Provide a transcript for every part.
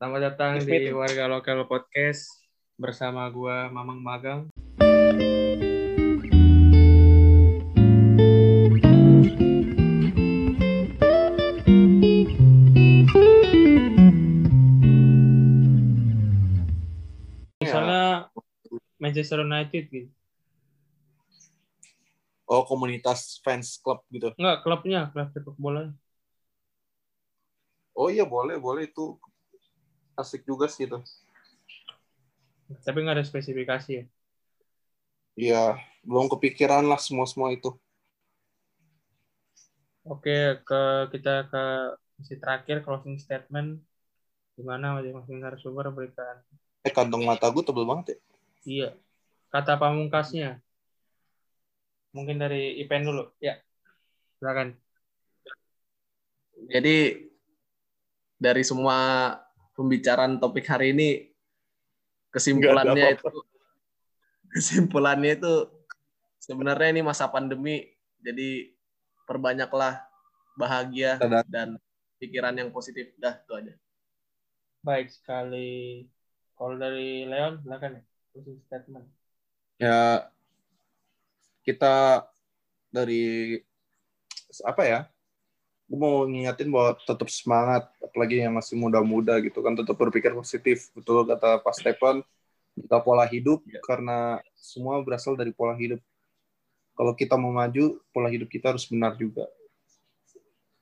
Selamat datang Yes, di meeting. Warga Lokal Podcast bersama gua Mamang Magang. Misalnya Manchester United gitu. Oh, komunitas fans klub gitu. Enggak, klubnya, klub sepak bola. Oh iya, boleh, boleh itu. Asik juga sih itu. Tapi nggak ada spesifikasi ya. Iya, belum kepikiran lah semua-semua itu. Oke, ke kita ke misi terakhir closing statement gimana masing-masing narasumber berikan Eh, kantong mata gue tebel banget ya. iya kata pamungkasnya mungkin dari Ipen dulu ya silakan Jadi dari semua pembicaraan topik hari ini kesimpulannya itu kesimpulannya itu sebenarnya ini masa pandemi jadi perbanyaklah bahagia Sadar. dan pikiran yang positif dah itu aja. baik sekali kalau dari Leon silakan ya closing statement Ya, kita dari apa ya? Gue mau ngingetin bahwa tetap semangat, apalagi yang masih muda-muda gitu kan, tetap berpikir positif. Betul kata Pak Stephen, kita pola hidup Ya. karena semua berasal dari pola hidup. Kalau kita mau maju, pola hidup kita harus benar juga.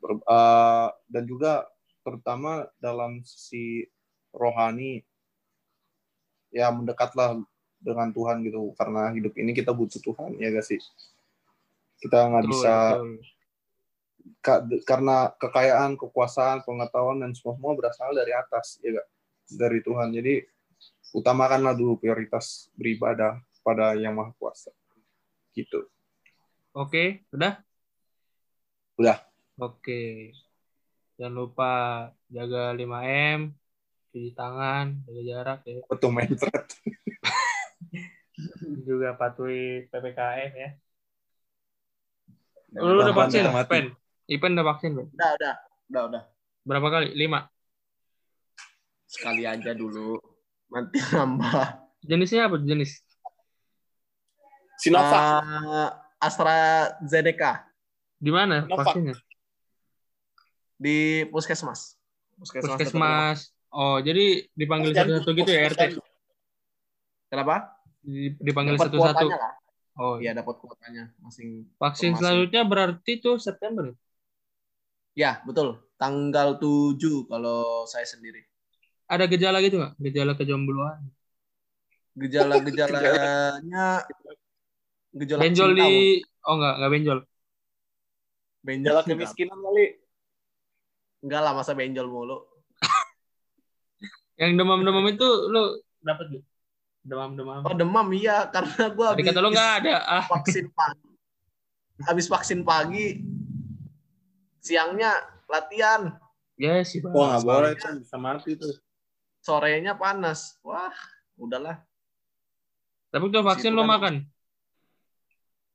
Ber- eh, dan juga terutama dalam sisi rohani, ya mendekatlah dengan Tuhan gitu karena hidup ini kita butuh Tuhan ya gak sih kita nggak bisa betul. Ka- karena kekayaan kekuasaan pengetahuan dan semua semua berasal dari atas ya gak dari Tuhan. Jadi utamakanlah dulu prioritas beribadah pada yang maha kuasa. Gitu. Oke udah? Udah. oke. Jangan lupa jaga 5M cuci tangan jaga jarak ya. Betul main thread juga patuhi PPKM ya. Lu udah vaksin. Pen Ipen udah vaksin Ben Udah, udah, udah, udah. berapa kali? Lima? Sekali aja dulu. Nanti nambah. jenisnya apa jenis? Sinovac. Eh, AstraZeneca. Di mana Sinovac. vaksinnya? Di puskesmas. Puskesmas. Puskesmas. oh jadi dipanggil satu-satu gitu ya RT Kenapa? Di- dipanggil satu-satu. oh Iya, dapat kuotanya masing vaksin selanjutnya berarti tuh September ya? Betul. Tanggal 7 kalau saya sendiri. ada gejala gitu nggak gejala kejombloan Gejala-gejalanya gejala benjol cinta, di oh nggak nggak benjol benjol Jalan enggak. kemiskinan kali Enggak lah masa benjol mulu. yang demam-demam itu lu dapat gitu demam-demam Oh, demam iya karena gua tadi kata lu nggak ada ah vaksin pagi. Habis vaksin pagi siangnya latihan, ya sih Bang. wah nggak boleh tuh bisa mati tuh sorenya panas. Wah, udahlah. tapi waktu vaksin Situ lu kan- makan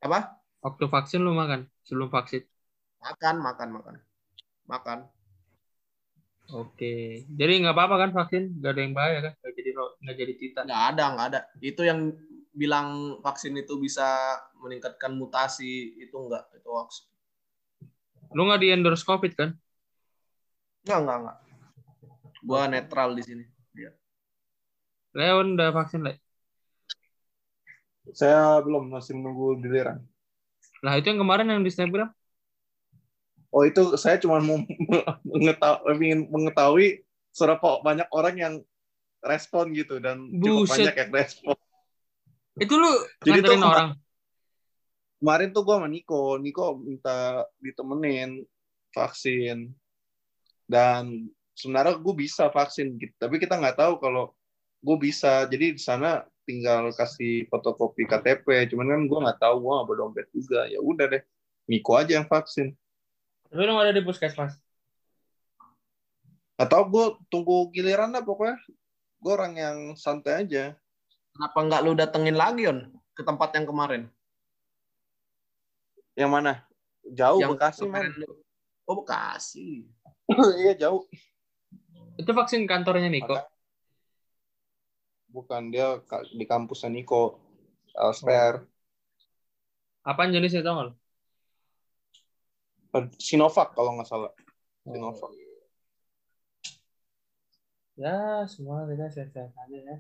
Apa? waktu vaksin lu makan sebelum vaksin Makan, makan, makan. Makan. oke jadi nggak apa-apa kan vaksin nggak ada yang bahaya kan nggak jadi nggak jadi tita Nggak ada, nggak ada. Itu yang bilang vaksin itu bisa meningkatkan mutasi itu enggak itu hoax. Lu nggak di endorse covid kan Enggak, enggak, enggak. Gua netral di sini. Leon udah vaksin Le? saya belum masih menunggu giliran lah itu yang kemarin yang di snapgram oh itu saya cuma mau mengetahui ingin mengetahui seberapa banyak orang yang respon gitu dan cukup Buset. banyak yang respon itu lu Jadi nganterin tuh- orang kemarin tuh gue sama Niko, Niko minta ditemenin vaksin dan sebenarnya gue bisa vaksin gitu, tapi kita nggak tahu kalau gue bisa, jadi di sana tinggal kasih fotokopi KTP, cuman kan gue nggak tahu gue nggak bawa dompet juga, ya udah deh, Niko aja yang vaksin. tapi lu nggak ada di puskesmas Atau gue tunggu giliran lah pokoknya, gue orang yang santai aja. Kenapa enggak lu datengin lagi, On? Ke tempat yang kemarin? Yang mana? Jauh yang Bekasi men. Oh, Bekasi. iya jauh. Itu vaksin kantornya Niko. Bukan dia di kampusnya Niko LSPR Apaan jenisnya tau nggak? lu? Sinovac kalau nggak salah Oh. Sinovac Ya, semua kita sehat-sehat aja ya.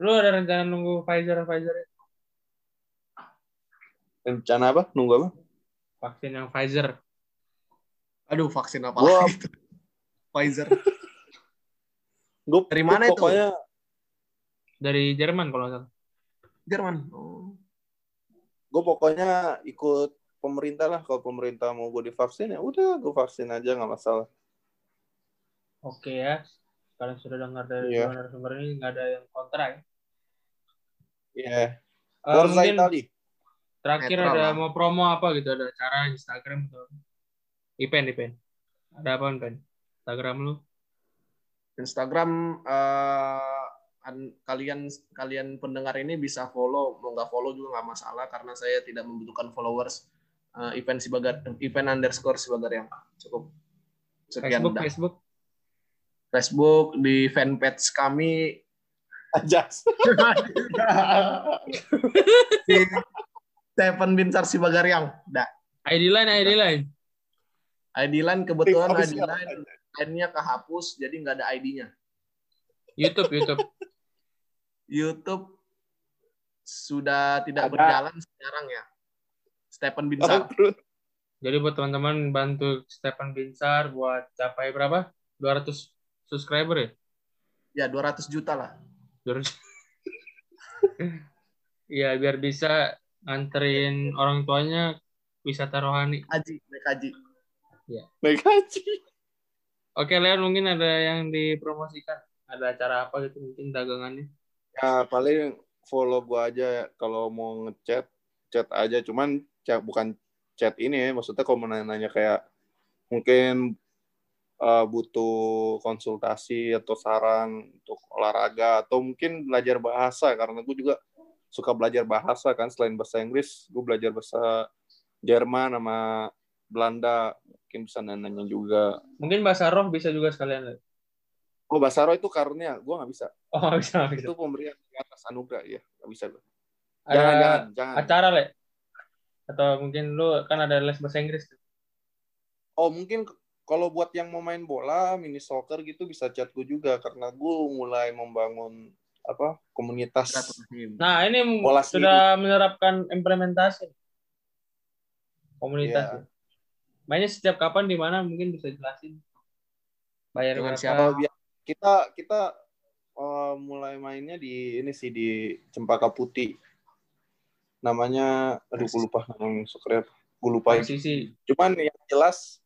Lu ada rencana nunggu Pfizer Pfizer? Rencana apa nunggu apa vaksin yang Pfizer? Aduh, vaksin apa Gua- lagi? Pfizer. gue Dari mana itu? pokoknya dari Jerman kalau nggak salah. Jerman. Oh. gue pokoknya ikut pemerintah lah kalau pemerintah mau gue divaksin ya udah gue vaksin aja nggak masalah Oke ya. Kalian sudah dengar dari dua narasumber ini nggak ada yang kontra ya. Iya. Eh, Forza mungkin Italy. Terakhir Netral ada lah. mau promo apa gitu ada cara Instagram atau event event. Ada apa event? Instagram lu? Instagram eh, an- kalian kalian pendengar ini bisa follow mau nggak follow juga nggak masalah karena saya tidak membutuhkan followers Eh, event Sibagar event underscore Sibagar yang cukup sekian Facebook dah. Facebook. Facebook di fanpage kami Aja. Stephen Binsar Sibagariang. Dah. ID line ID line. ID line kebetulan ID line line-nya kehapus jadi nggak ada ID-nya. YouTube YouTube. YouTube sudah tidak Ada. berjalan sekarang ya. Stephen Binsar. Jadi buat teman-teman bantu Stefan Binsar buat capai berapa? 200 subscriber ya? Ya 200 juta lah. 200. Iya, biar bisa nganterin orang tuanya wisata rohani. Haji, naik haji. naik haji. Oke, Leon mungkin ada yang dipromosikan. Ada acara apa gitu mungkin dagangannya. Ya paling follow gua aja ya. kalau mau ngechat chat aja cuman chat, bukan chat ini ya maksudnya kalau mau nanya kayak mungkin uh, butuh konsultasi atau saran untuk olahraga atau mungkin belajar bahasa karena gue juga suka belajar bahasa kan selain bahasa Inggris gue belajar bahasa Jerman sama Belanda mungkin bisa nanya juga Mungkin bahasa roh bisa juga sekalian. Oh bahasa roh itu karunia gue nggak bisa Oh, bisa, bisa. itu pemberian di atas anugerah ya nggak bisa gue jangan jangan jangan acara, Le. Atau mungkin lu kan ada les bahasa Inggris. Oh mungkin kalau buat yang mau main bola, mini soccer gitu bisa chat gue juga karena gue mulai membangun apa komunitas. Nah, ini sudah menerapkan implementasi komunitas. Ya. Mainnya setiap kapan di mana mungkin bisa jelasin. Bayar Dengan berapa? siapa? Kita kita eh, mulai mainnya di ini sih di Cempaka Putih. Namanya, aduh gue lupa namanya soccer Gue lupa. Cuman yang jelas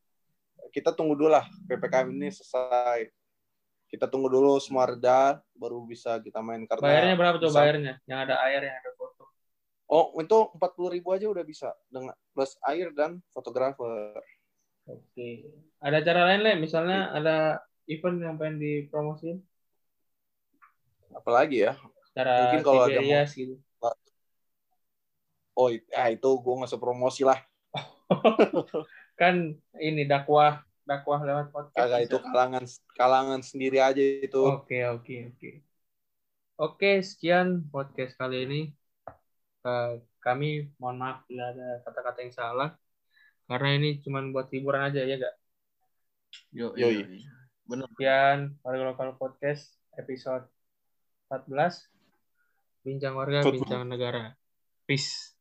kita tunggu dulu lah ppkm ini selesai. Kita tunggu dulu semua reda, baru bisa kita main karena Bayarnya berapa tuh bisa- bayarnya? Yang ada air, yang ada foto. Oh, itu empat puluh ribu aja udah bisa dengan plus air dan fotografer. Oke. Ada cara lain, Le? Misalnya ada event yang pengen dipromosiin? Apalagi ya? Cara Mungkin kalau ada Tiberias gitu. Oh, ya itu gue nggak usah promosi lah. kan ini dakwah dakwah lewat podcast. Kagak itu kalangan kalangan sendiri aja itu. Oke, oke, oke. Oke, sekian podcast kali ini. Eh, kami mohon maaf bila ada kata-kata yang salah. Karena ini cuma buat hiburan aja ya, gak? Yo, Yoi. iya, iya. Bener. Sekian Warga Lokal Podcast episode 14. Bincang warga, bincang negara. Peace.